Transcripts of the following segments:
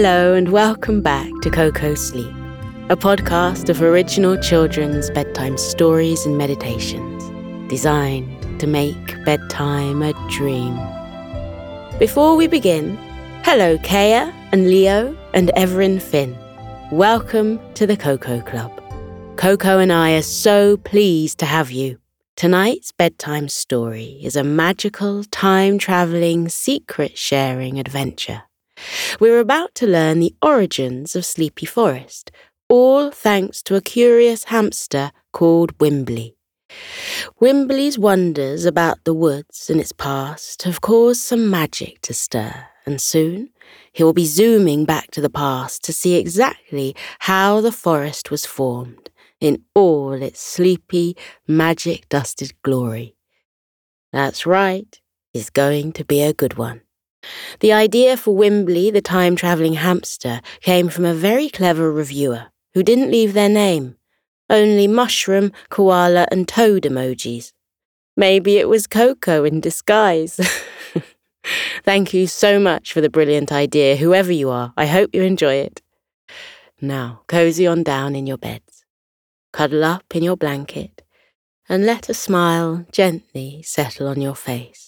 Hello, and welcome back to Koko Sleep, a podcast of original children's bedtime stories and meditations designed to make bedtime a dream. Before we begin, hello, Kaya and Leo and Everin Finn. Welcome to the Koko Club. Koko and I are so pleased to have you. Tonight's bedtime story is a magical, time traveling, secret sharing adventure we're about to learn the origins of Sleepy Forest, all thanks to a curious hamster called Wimbli. Wimbli's wonders about the woods and its past have caused some magic to stir, and soon he will be zooming back to the past to see exactly how the forest was formed in all its sleepy, magic dusted glory. That's right, it's going to be a good one. The idea for Wimbli, the time travelling hamster, came from a very clever reviewer who didn't leave their name, only mushroom, koala, and toad emojis. Maybe it was Koko in disguise. Thank you so much for the brilliant idea, whoever you are. I hope you enjoy it. Now, cozy on down in your beds, cuddle up in your blanket, and let a smile gently settle on your face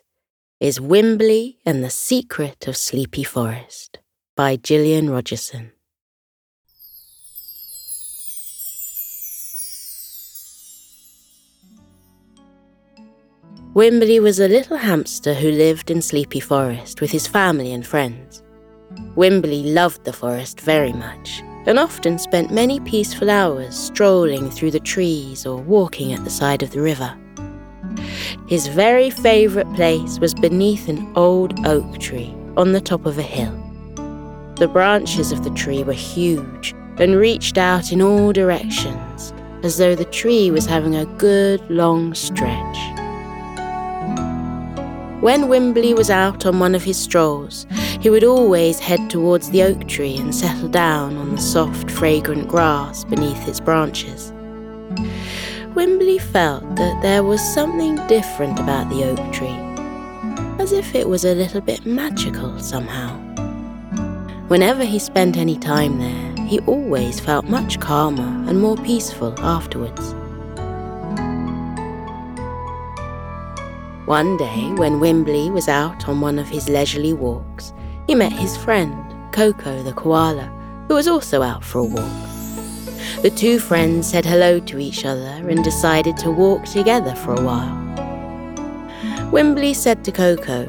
is Wimbli and the Secret of Sleepy Forest by Gillian Rogerson. Wimbli was a little hamster who lived in Sleepy Forest with his family and friends. Wimbli loved the forest very much and often spent many peaceful hours strolling through the trees or walking at the side of the river. His very favourite place was beneath an old oak tree on the top of a hill. The branches of the tree were huge and reached out in all directions, as though the tree was having a good long stretch. When Wimbli was out on one of his strolls, he would always head towards the oak tree and settle down on the soft, fragrant grass beneath its branches. Wimbli felt that there was something different about the oak tree, as if it was a little bit magical somehow. Whenever he spent any time there, he always felt much calmer and more peaceful afterwards. One day, when Wimbli was out on one of his leisurely walks, he met his friend, Koko the koala, who was also out for a walk. The two friends said hello to each other and decided to walk together for a while. Wimbli said to Koko,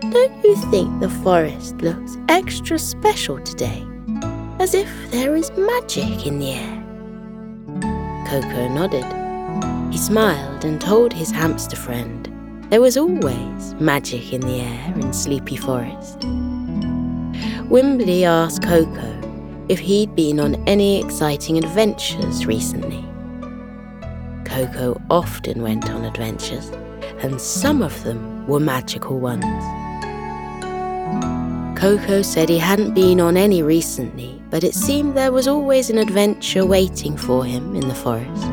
Don't you think the forest looks extra special today? As if there is magic in the air. Koko nodded. He smiled and told his hamster friend there was always magic in the air in Sleepy Forest. Wimbli asked Koko if he'd been on any exciting adventures recently. Koko often went on adventures, and some of them were magical ones. Koko said he hadn't been on any recently, but it seemed there was always an adventure waiting for him in the forest.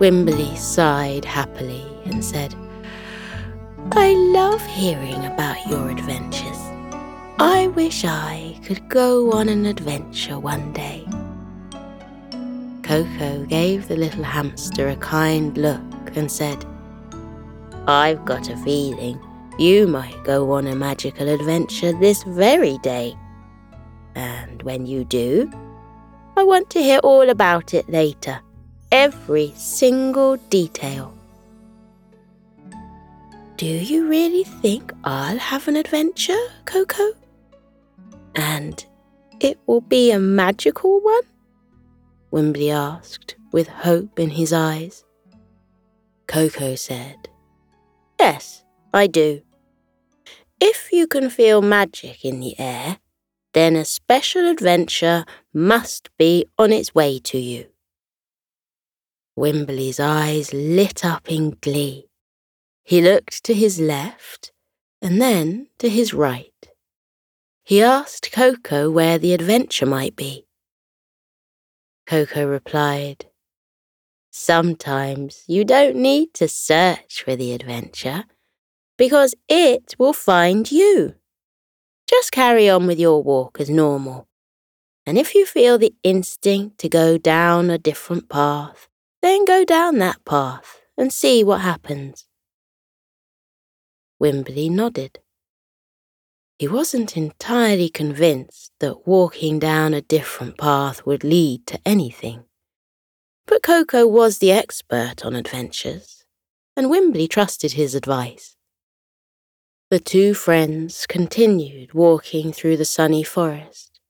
Wimbli sighed happily and said, I love hearing about your adventures. I wish I could go on an adventure one day. Koko gave the little hamster a kind look and said, I've got a feeling you might go on a magical adventure this very day. And when you do, I want to hear all about it later, every single detail. Do you really think I'll have an adventure, Koko? And it will be a magical one? Wimbli asked, with hope in his eyes. Koko said, Yes, I do. If you can feel magic in the air, then a special adventure must be on its way to you. Wimbli's eyes lit up in glee. He looked to his left and then to his right. He asked Koko where the adventure might be. Koko replied, Sometimes you don't need to search for the adventure because it will find you. Just carry on with your walk as normal. And if you feel the instinct to go down a different path, then go down that path and see what happens. Wimbli nodded. He wasn't entirely convinced that walking down a different path would lead to anything. But Koko was the expert on adventures, and Wimbli trusted his advice. The two friends continued walking through the sunny forest.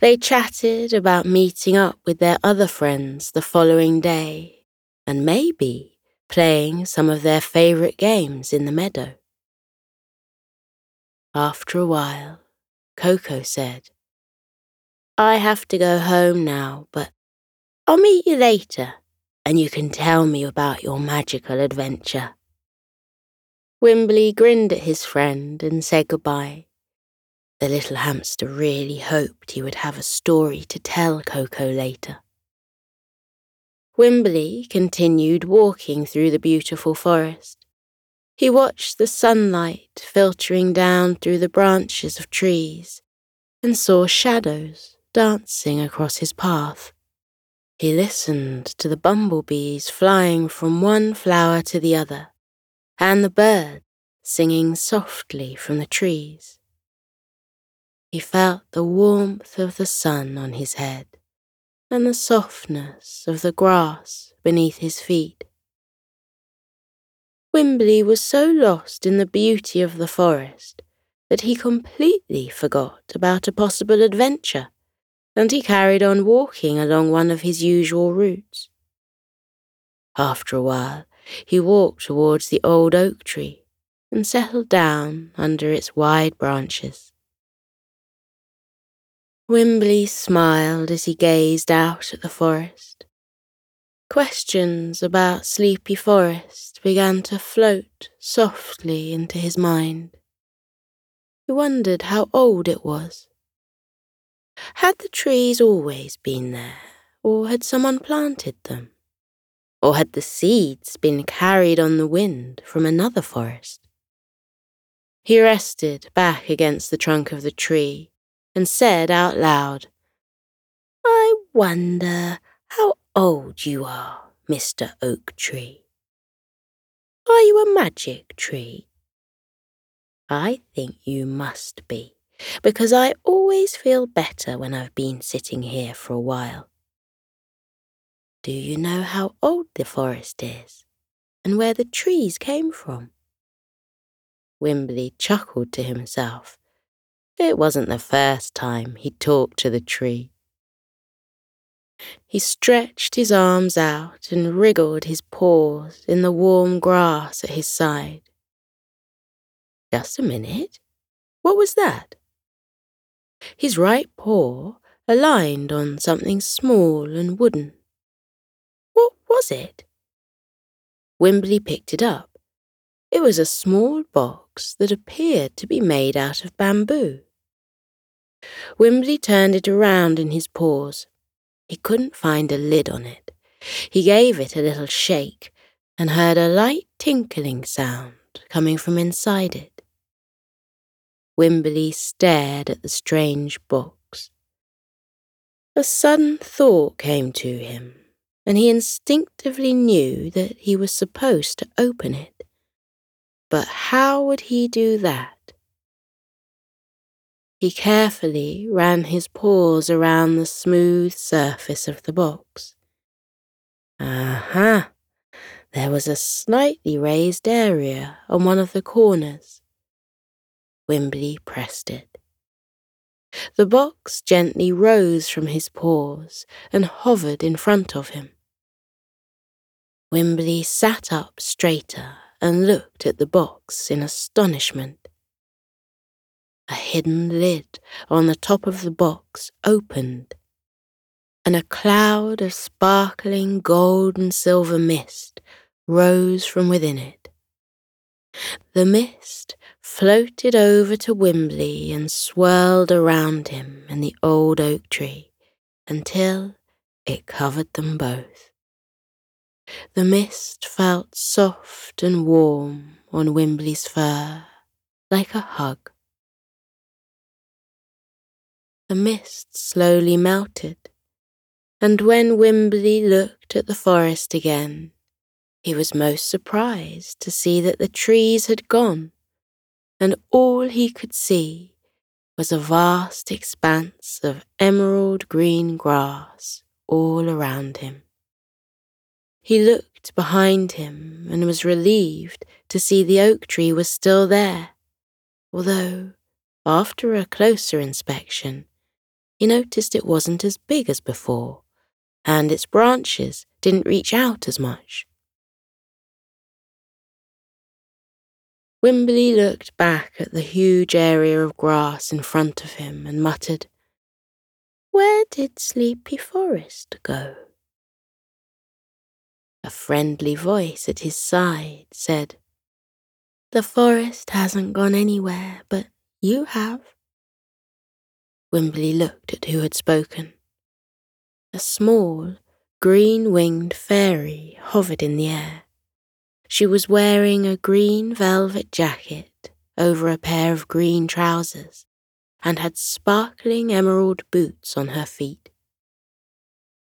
They chatted about meeting up with their other friends the following day, and maybe playing some of their favourite games in the meadow. After a while, Koko said, I have to go home now, but I'll meet you later, and you can tell me about your magical adventure. Wimbli grinned at his friend and said goodbye. The little hamster really hoped he would have a story to tell Koko later. Wimbli continued walking through the beautiful forest. He watched the sunlight filtering down through the branches of trees and saw shadows dancing across his path. He listened to the bumblebees flying from one flower to the other and the birds singing softly from the trees. He felt the warmth of the sun on his head and the softness of the grass beneath his feet. Wimbli was so lost in the beauty of the forest that he completely forgot about a possible adventure, and he carried on walking along one of his usual routes. After a while, he walked towards the old oak tree and settled down under its wide branches. Wimbli smiled as he gazed out at the forest. Questions about Sleepy Forest began to float softly into his mind. He wondered how old it was. Had the trees always been there, or had someone planted them? Or had the seeds been carried on the wind from another forest? He rested back against the trunk of the tree and said out loud, I wonder how old you are, Mr. Oak Tree. Are you a magic tree? I think you must be, because I always feel better when I've been sitting here for a while. Do you know how old the forest is and where the trees came from? Wimbli chuckled to himself. It wasn't the first time he'd talked to the tree. He stretched his arms out and wriggled his paws in the warm grass at his side. Just a minute. What was that? His right paw aligned on something small and wooden. What was it? Wimbli picked it up. It was a small box that appeared to be made out of bamboo. Wimbli turned it around in his paws. He couldn't find a lid on it. He gave it a little shake and heard a light tinkling sound coming from inside it. Wimbli stared at the strange box. A sudden thought came to him and he instinctively knew that he was supposed to open it. But how would he do that? He carefully ran his paws around the smooth surface of the box. Aha! There was a slightly raised area on one of the corners. Wimbli pressed it. The box gently rose from his paws and hovered in front of him. Wimbli sat up straighter and looked at the box in astonishment. A hidden lid on the top of the box opened, and a cloud of sparkling gold and silver mist rose from within it. The mist floated over to Wimbli and swirled around him and the old oak tree until it covered them both. The mist felt soft and warm on Wimbli's fur, like a hug. The mist slowly melted, and when Wimbli looked at the forest again, he was most surprised to see that the trees had gone, and all he could see was a vast expanse of emerald green grass all around him. He looked behind him and was relieved to see the oak tree was still there, although, after a closer inspection, he noticed it wasn't as big as before, and its branches didn't reach out as much. Wimbli looked back at the huge area of grass in front of him and muttered, Where did Sleepy Forest go? A friendly voice at his side said, The forest hasn't gone anywhere, but you have. Wimbli looked at who had spoken. A small, green winged fairy hovered in the air. She was wearing a green velvet jacket over a pair of green trousers and had sparkling emerald boots on her feet.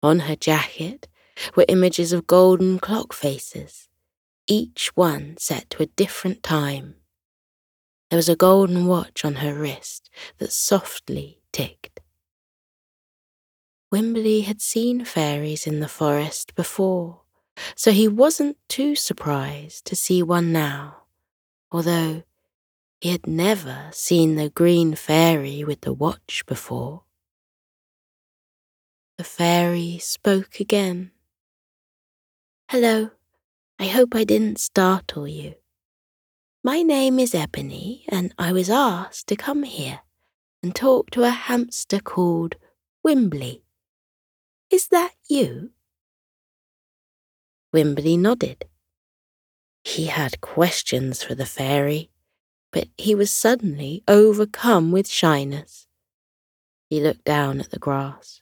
On her jacket were images of golden clock faces, each one set to a different time. There was a golden watch on her wrist that softly ticked. Wimbli had seen fairies in the forest before so he wasn't too surprised to see one now, although he had never seen the green fairy with the watch before. The fairy spoke again. Hello, I hope I didn't startle you. My name is Ebony, and I was asked to come here and talk to a hamster called Wimbli. Is that you? Wimbli nodded. He had questions for the fairy, but he was suddenly overcome with shyness. He looked down at the grass.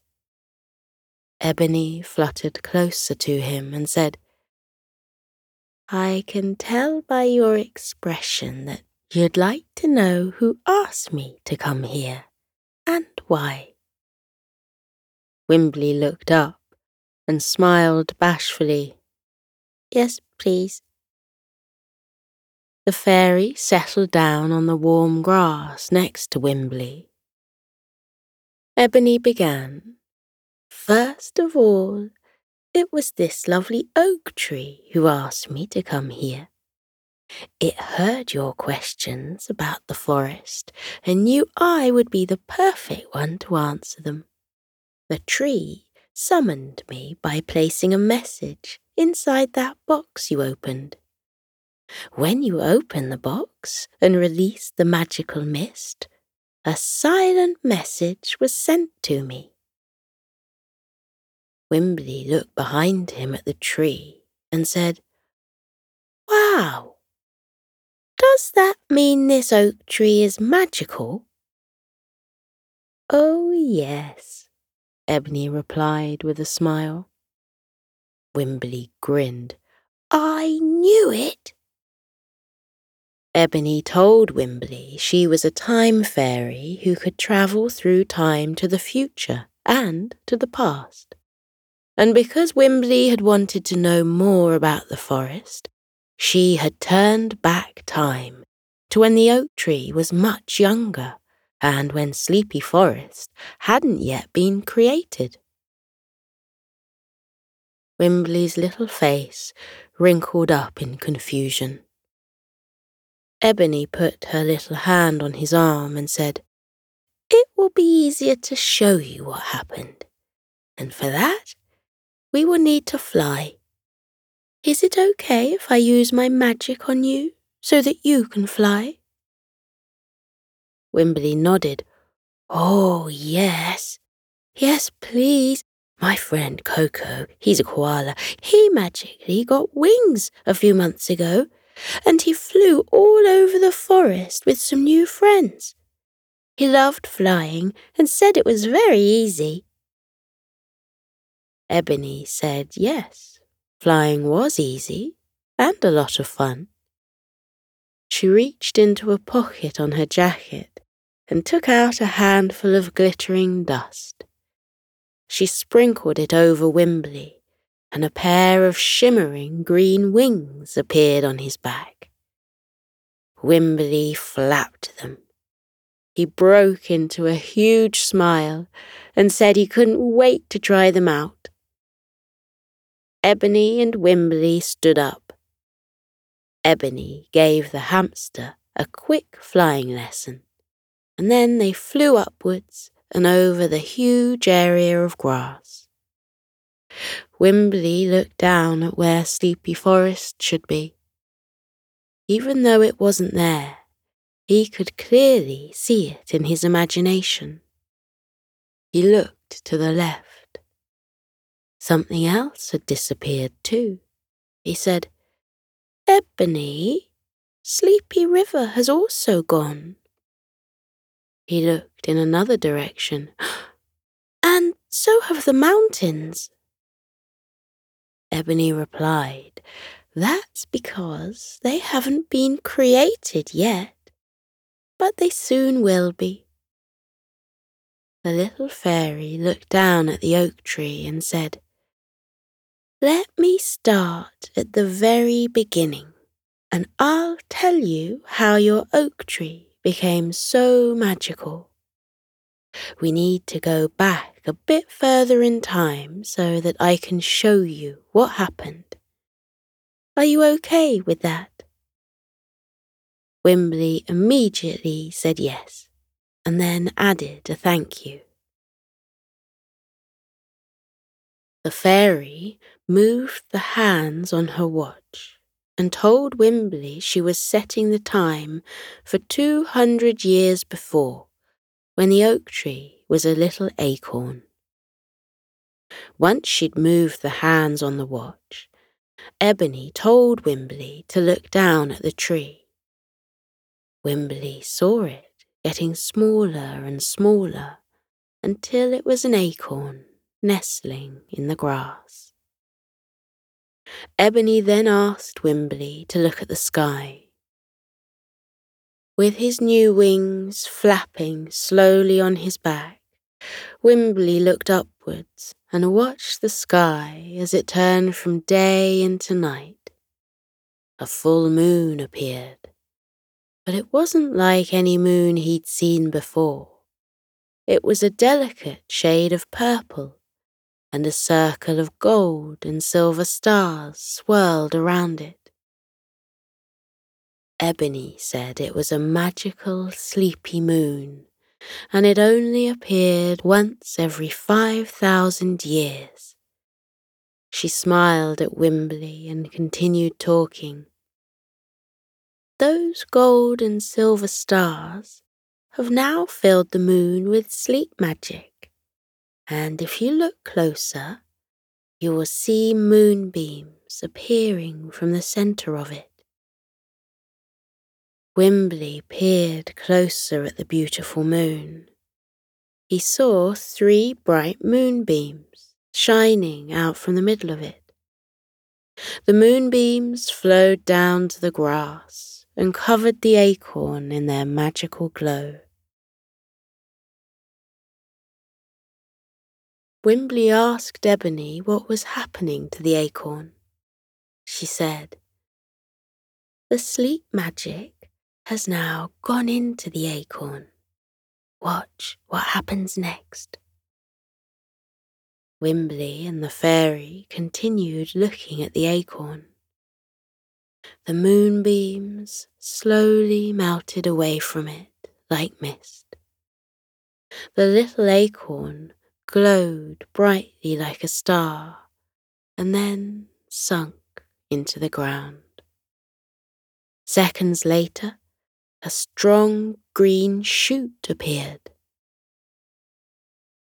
Ebony fluttered closer to him and said, I can tell by your expression that you'd like to know who asked me to come here and why. Wimbli looked up and smiled bashfully Yes, please. The fairy settled down on the warm grass next to Wimbli. Ebony began. First of all, it was this lovely oak tree who asked me to come here. It heard your questions about the forest and knew I would be the perfect one to answer them. The tree summoned me by placing a message inside that box you opened. When you opened the box and released the magical mist, a silent message was sent to me. Wimbli looked behind him at the tree and said, Wow! Does that mean this oak tree is magical? Oh, yes, Ebony replied with a smile. Wimbli grinned. I knew it. Ebony told Wimbli she was a time fairy who could travel through time to the future and to the past. And because Wimbli had wanted to know more about the forest, she had turned back time to when the oak tree was much younger and when Sleepy Forest hadn't yet been created. Wimbli's little face wrinkled up in confusion. Ebony put her little hand on his arm and said, It will be easier to show you what happened, and for that, we will need to fly. Is it okay if I use my magic on you so that you can fly? Wimbli nodded. Oh, yes. Yes, please. My friend Koko, he's a koala, he magically got wings a few months ago, and he flew all over the forest with some new friends. He loved flying and said it was very easy. Ebony said yes, flying was easy and a lot of fun. She reached into a pocket on her jacket and took out a handful of glittering dust. She sprinkled it over Wimbli, and a pair of shimmering green wings appeared on his back. Wimbli flapped them. He broke into a huge smile and said he couldn't wait to try them out. Ebony and Wimbli stood up. Ebony gave the hamster a quick flying lesson, and then they flew upwards and over the huge area of grass. Wimbli looked down at where Sleepy Forest should be. Even though it wasn't there, he could clearly see it in his imagination. He looked to the left Something else had disappeared too. He said, Ebony, Sleepy River has also gone. He looked in another direction. And so have the mountains. Ebony replied, That's because they haven't been created yet, but they soon will be. The little fairy looked down at the oak tree and said, let me start at the very beginning, and I'll tell you how your oak tree became so magical. We need to go back a bit further in time so that I can show you what happened. Are you okay with that? Wimbli immediately said yes, and then added a thank you. The fairy moved the hands on her watch and told Wimbli she was setting the time for two hundred years before, when the oak tree was a little acorn. Once she'd moved the hands on the watch, Ebony told Wimbli to look down at the tree. Wimbli saw it getting smaller and smaller until it was an acorn nestling in the grass. Ebony then asked Wimbli to look at the sky. With his new wings flapping slowly on his back, Wimbli looked upwards and watched the sky as it turned from day into night. A full moon appeared, but it wasn't like any moon he'd seen before. It was a delicate shade of purple and a circle of gold and silver stars swirled around it. Ebony said it was a magical, sleepy moon, and it only appeared once every five thousand years. She smiled at Wimbli and continued talking. Those gold and silver stars have now filled the moon with sleep magic and if you look closer, you will see moonbeams appearing from the centre of it. Wimbli peered closer at the beautiful moon. He saw three bright moonbeams shining out from the middle of it. The moonbeams flowed down to the grass and covered the acorn in their magical glow. Wimbli asked Ebony what was happening to the acorn. She said, The sleep magic has now gone into the acorn. Watch what happens next. Wimbli and the fairy continued looking at the acorn. The moonbeams slowly melted away from it like mist. The little acorn glowed brightly like a star, and then sunk into the ground. Seconds later, a strong green shoot appeared.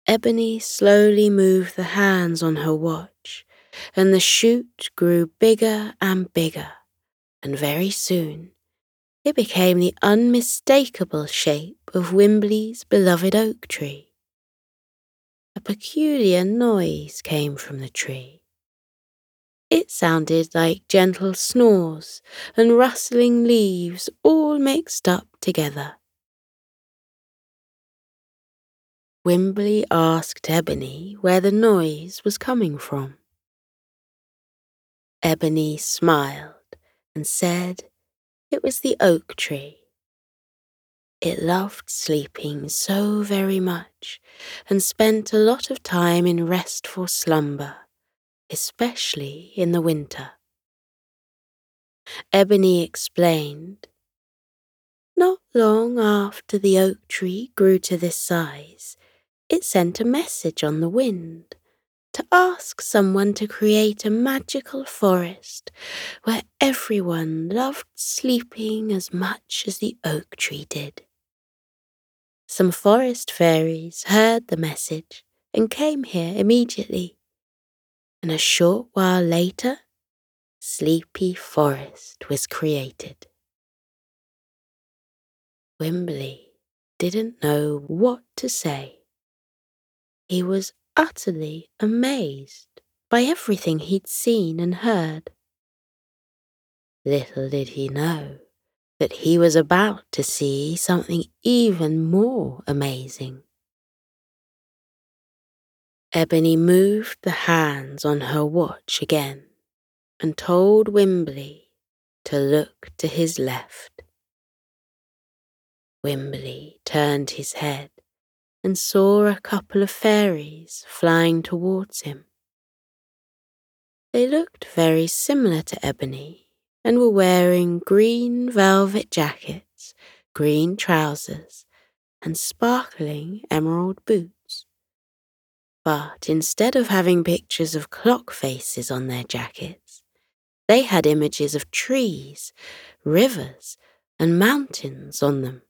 Ebony slowly moved the hands on her watch, and the shoot grew bigger and bigger, and very soon it became the unmistakable shape of Wimbli's beloved oak tree. A peculiar noise came from the tree. It sounded like gentle snores and rustling leaves all mixed up together. Wimbli asked Ebony where the noise was coming from. Ebony smiled and said it was the oak tree. It loved sleeping so very much and spent a lot of time in restful slumber, especially in the winter. Ebony explained. Not long after the oak tree grew to this size, it sent a message on the wind to ask someone to create a magical forest where everyone loved sleeping as much as the oak tree did. Some forest fairies heard the message and came here immediately. And a short while later, Sleepy Forest was created. Wimbli didn't know what to say. He was utterly amazed by everything he'd seen and heard. Little did he know that he was about to see something even more amazing. Ebony moved the hands on her watch again and told Wimbli to look to his left. Wimbli turned his head and saw a couple of fairies flying towards him. They looked very similar to Ebony and were wearing green velvet jackets, green trousers, and sparkling emerald boots. But instead of having pictures of clock faces on their jackets, they had images of trees, rivers, and mountains on them.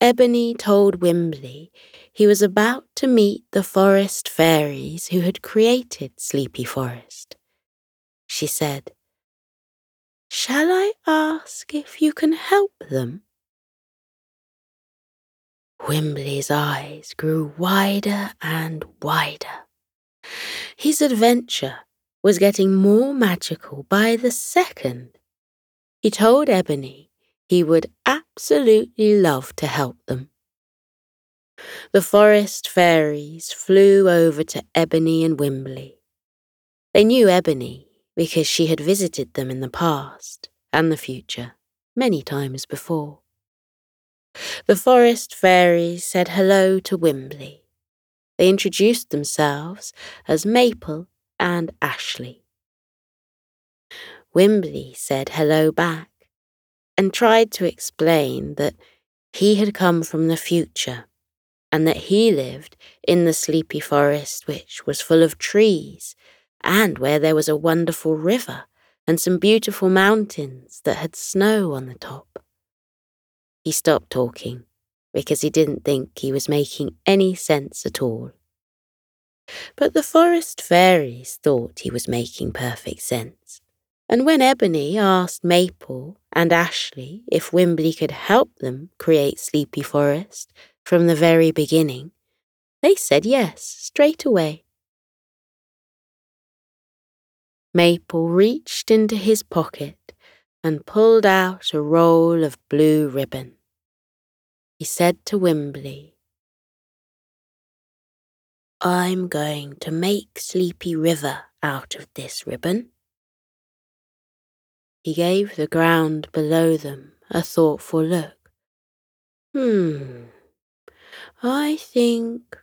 Ebony told Wimbli he was about to meet the forest fairies who had created Sleepy Forest. She said, Shall I ask if you can help them? Wimbli's eyes grew wider and wider. His adventure was getting more magical by the second. He told Ebony he would absolutely love to help them. The forest fairies flew over to Ebony and Wimbli. They knew Ebony because she had visited them in the past and the future many times before. The forest fairies said hello to Wimbli. They introduced themselves as Maple and Ashley. Wimbli said hello back and tried to explain that he had come from the future and that he lived in the sleepy forest which was full of trees and where there was a wonderful river and some beautiful mountains that had snow on the top. He stopped talking because he didn't think he was making any sense at all. But the forest fairies thought he was making perfect sense. And when Ebony asked Maple and Ashley if Wimbli could help them create Sleepy Forest from the very beginning, they said yes straight away. Maple reached into his pocket and pulled out a roll of blue ribbon. He said to Wimbli, I'm going to make Sleepy River out of this ribbon. He gave the ground below them a thoughtful look. Hmm, I think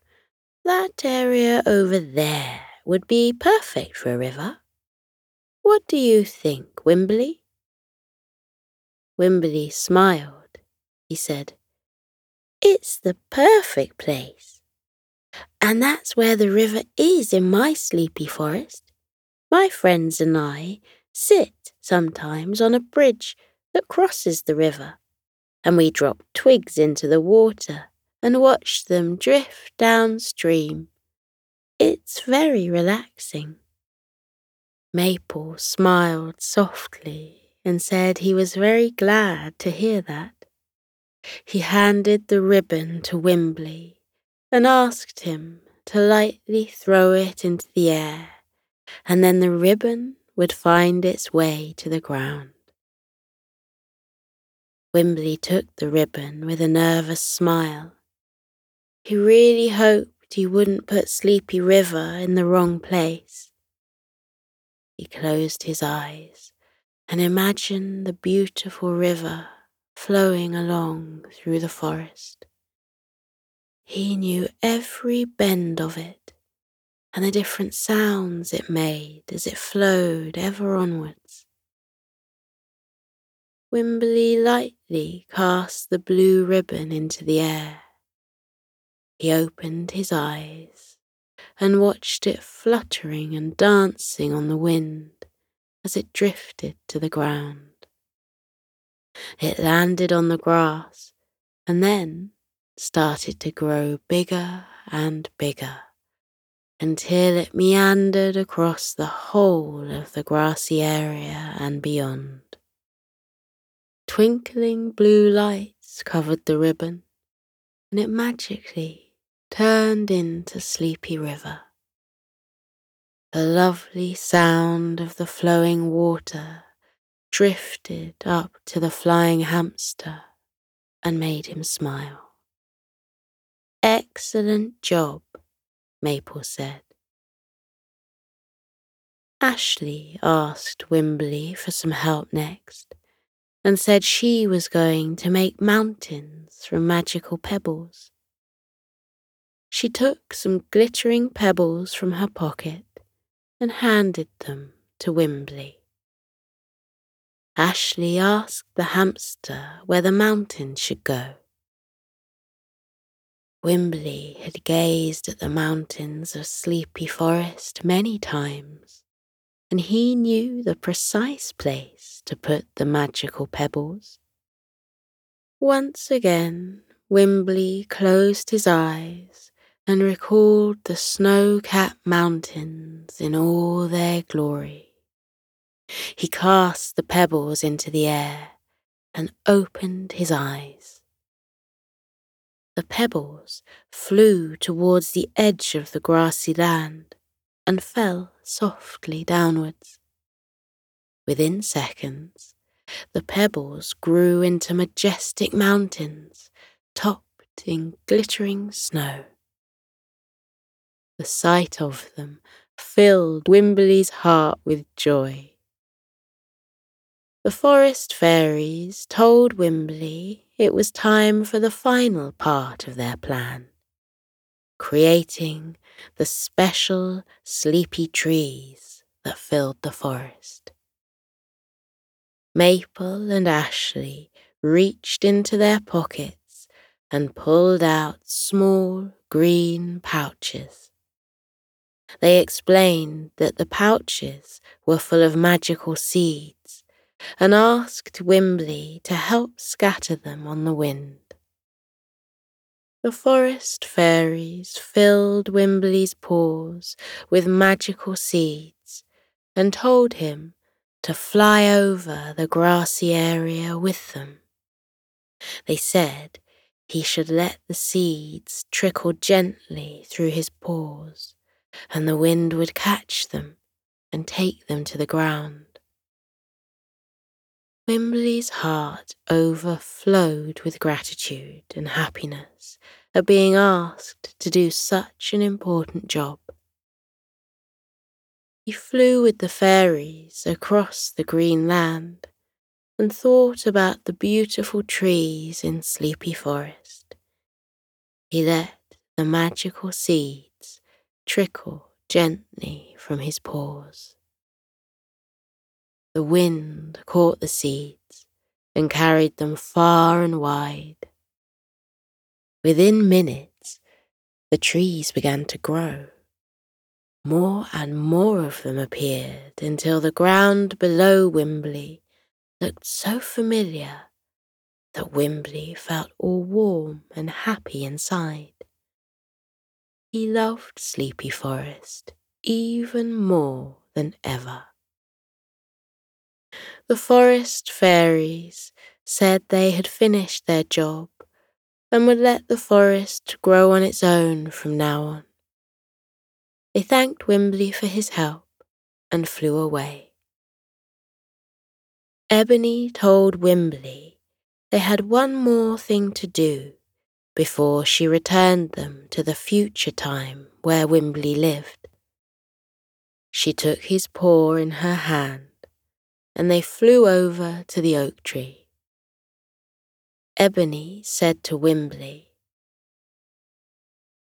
that area over there would be perfect for a river. What do you think, Wimbli? Wimbli smiled. He said, It's the perfect place. And that's where the river is in my sleepy forest. My friends and I sit sometimes on a bridge that crosses the river, and we drop twigs into the water and watch them drift downstream. It's very relaxing. Maple smiled softly and said he was very glad to hear that. He handed the ribbon to Wimbli and asked him to lightly throw it into the air, and then the ribbon would find its way to the ground. Wimbli took the ribbon with a nervous smile. He really hoped he wouldn't put Sleepy River in the wrong place. He closed his eyes and imagined the beautiful river flowing along through the forest. He knew every bend of it and the different sounds it made as it flowed ever onwards. Wimbli lightly cast the blue ribbon into the air. He opened his eyes and watched it fluttering and dancing on the wind as it drifted to the ground. It landed on the grass and then started to grow bigger and bigger until it meandered across the whole of the grassy area and beyond. Twinkling blue lights covered the ribbon, and it magically turned into Sleepy River. The lovely sound of the flowing water drifted up to the flying hamster and made him smile. Excellent job, Maple said. Ashley asked Wimbli for some help next and said she was going to make mountains from magical pebbles. She took some glittering pebbles from her pocket and handed them to Wimbli. Ashley asked the hamster where the mountain should go. Wimbli had gazed at the mountains of Sleepy Forest many times, and he knew the precise place to put the magical pebbles. Once again, Wimbli closed his eyes and recalled the snow capped mountains in all their glory. He cast the pebbles into the air and opened his eyes. The pebbles flew towards the edge of the grassy land and fell softly downwards. Within seconds, the pebbles grew into majestic mountains topped in glittering snow. The sight of them filled Wimbli's heart with joy. The forest fairies told Wimbli it was time for the final part of their plan creating the special sleepy trees that filled the forest. Maple and Ashley reached into their pockets and pulled out small green pouches. They explained that the pouches were full of magical seeds and asked Wimbli to help scatter them on the wind. The forest fairies filled Wimbli's paws with magical seeds and told him to fly over the grassy area with them. They said he should let the seeds trickle gently through his paws, and the wind would catch them and take them to the ground. Wimbli's heart overflowed with gratitude and happiness at being asked to do such an important job. He flew with the fairies across the green land and thought about the beautiful trees in Sleepy Forest. He let the magical seeds trickle gently from his paws. The wind caught the seeds and carried them far and wide. Within minutes, the trees began to grow. More and more of them appeared until the ground below Wimbli looked so familiar that Wimbli felt all warm and happy inside. He loved Sleepy Forest even more than ever. The forest fairies said they had finished their job and would let the forest grow on its own from now on. They thanked Wimbli for his help and flew away. Ebony told Wimbli they had one more thing to do before she returned them to the future time where Wimbli lived. She took his paw in her hand and they flew over to the oak tree. Ebony said to Wimbli,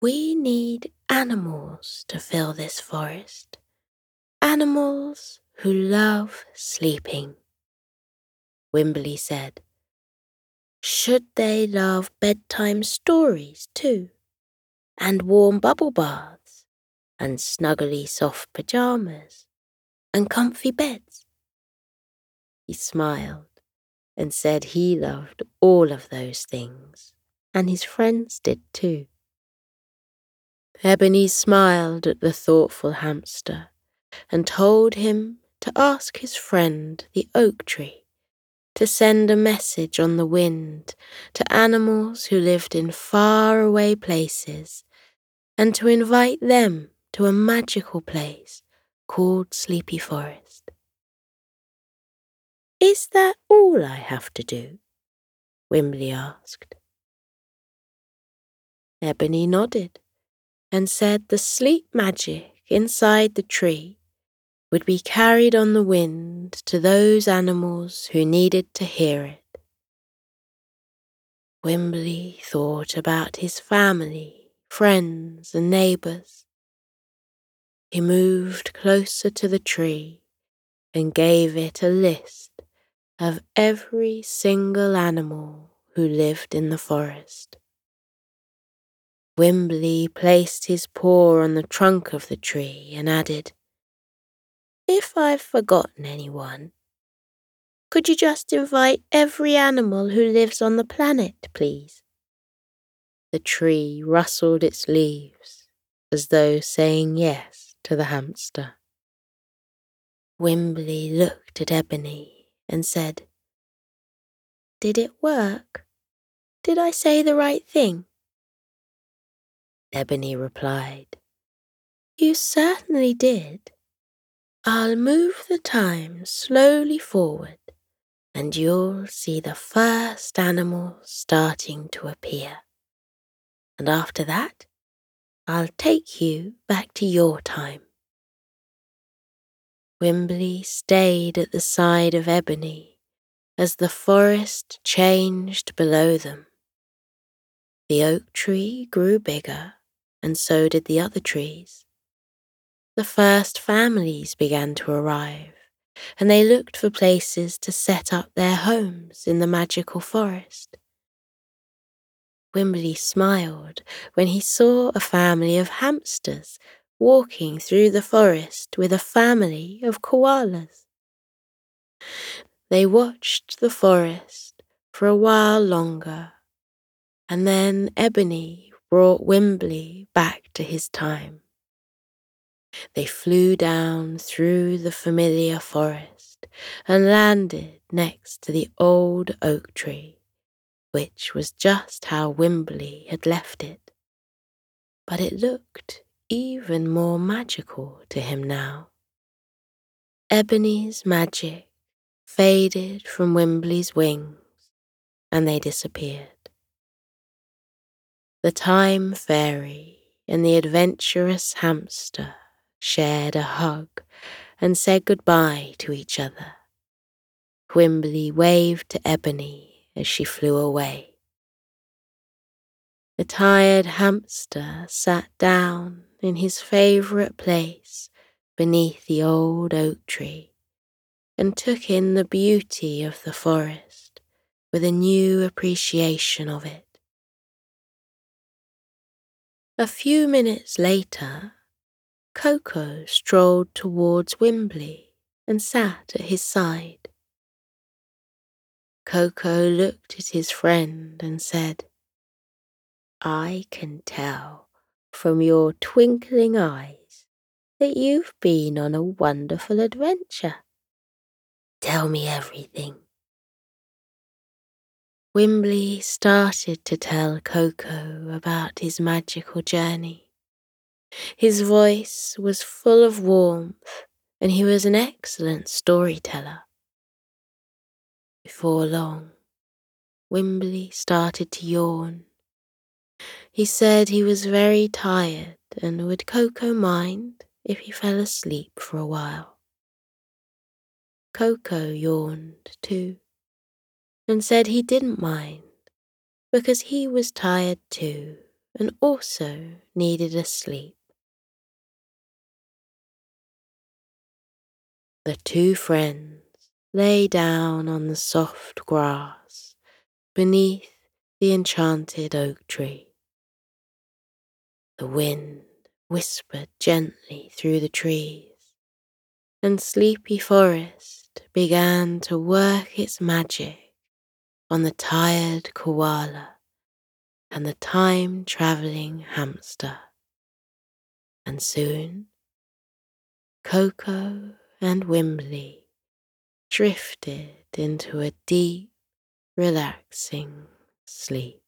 We need animals to fill this forest. Animals who love sleeping. Wimbley said, Should they love bedtime stories too? And warm bubble baths? And snuggly soft pajamas? And comfy beds? He smiled and said he loved all of those things, and his friends did too. Ebony smiled at the thoughtful hamster and told him to ask his friend the oak tree to send a message on the wind to animals who lived in far away places and to invite them to a magical place called Sleepy Forest. Is that all I have to do? Wimbli asked. Ebony nodded and said the sleep magic inside the tree would be carried on the wind to those animals who needed to hear it. Wimbli thought about his family, friends, and neighbours. He moved closer to the tree and gave it a list of every single animal who lived in the forest. Wimbli placed his paw on the trunk of the tree and added, If I've forgotten anyone, could you just invite every animal who lives on the planet, please? The tree rustled its leaves as though saying yes to the hamster. Wimbli looked at Ebony and said, Did it work? Did I say the right thing? Ebony replied, You certainly did. I'll move the time slowly forward, and you'll see the first animal starting to appear. And after that, I'll take you back to your time. Wimbli stayed at the side of Ebony as the forest changed below them. The oak tree grew bigger, and so did the other trees. The first families began to arrive, and they looked for places to set up their homes in the magical forest. Wimbli smiled when he saw a family of hamsters walking through the forest with a family of koalas. They watched the forest for a while longer, and then Ebony brought Wimbli back to his time. They flew down through the familiar forest and landed next to the old oak tree, which was just how Wimbli had left it. But it looked even more magical to him now. Ebony's magic faded from Wimbli's wings and they disappeared. The time fairy and the adventurous hamster shared a hug and said goodbye to each other. Wimbli waved to Ebony as she flew away. The tired hamster sat down in his favourite place beneath the old oak tree and took in the beauty of the forest with a new appreciation of it. A few minutes later, Koko strolled towards Wimbli and sat at his side. Koko looked at his friend and said, I can tell from your twinkling eyes that you've been on a wonderful adventure. Tell me everything. Wimbli started to tell Koko about his magical journey. His voice was full of warmth and he was an excellent storyteller. Before long, Wimbli started to yawn. He said he was very tired and would Koko mind if he fell asleep for a while. Koko yawned too and said he didn't mind because he was tired too and also needed a sleep. The two friends lay down on the soft grass beneath the enchanted oak tree. The wind whispered gently through the trees, and Sleepy Forest began to work its magic on the tired koala and the time traveling hamster. And soon, Koko and Wimbli drifted into a deep, relaxing sleep.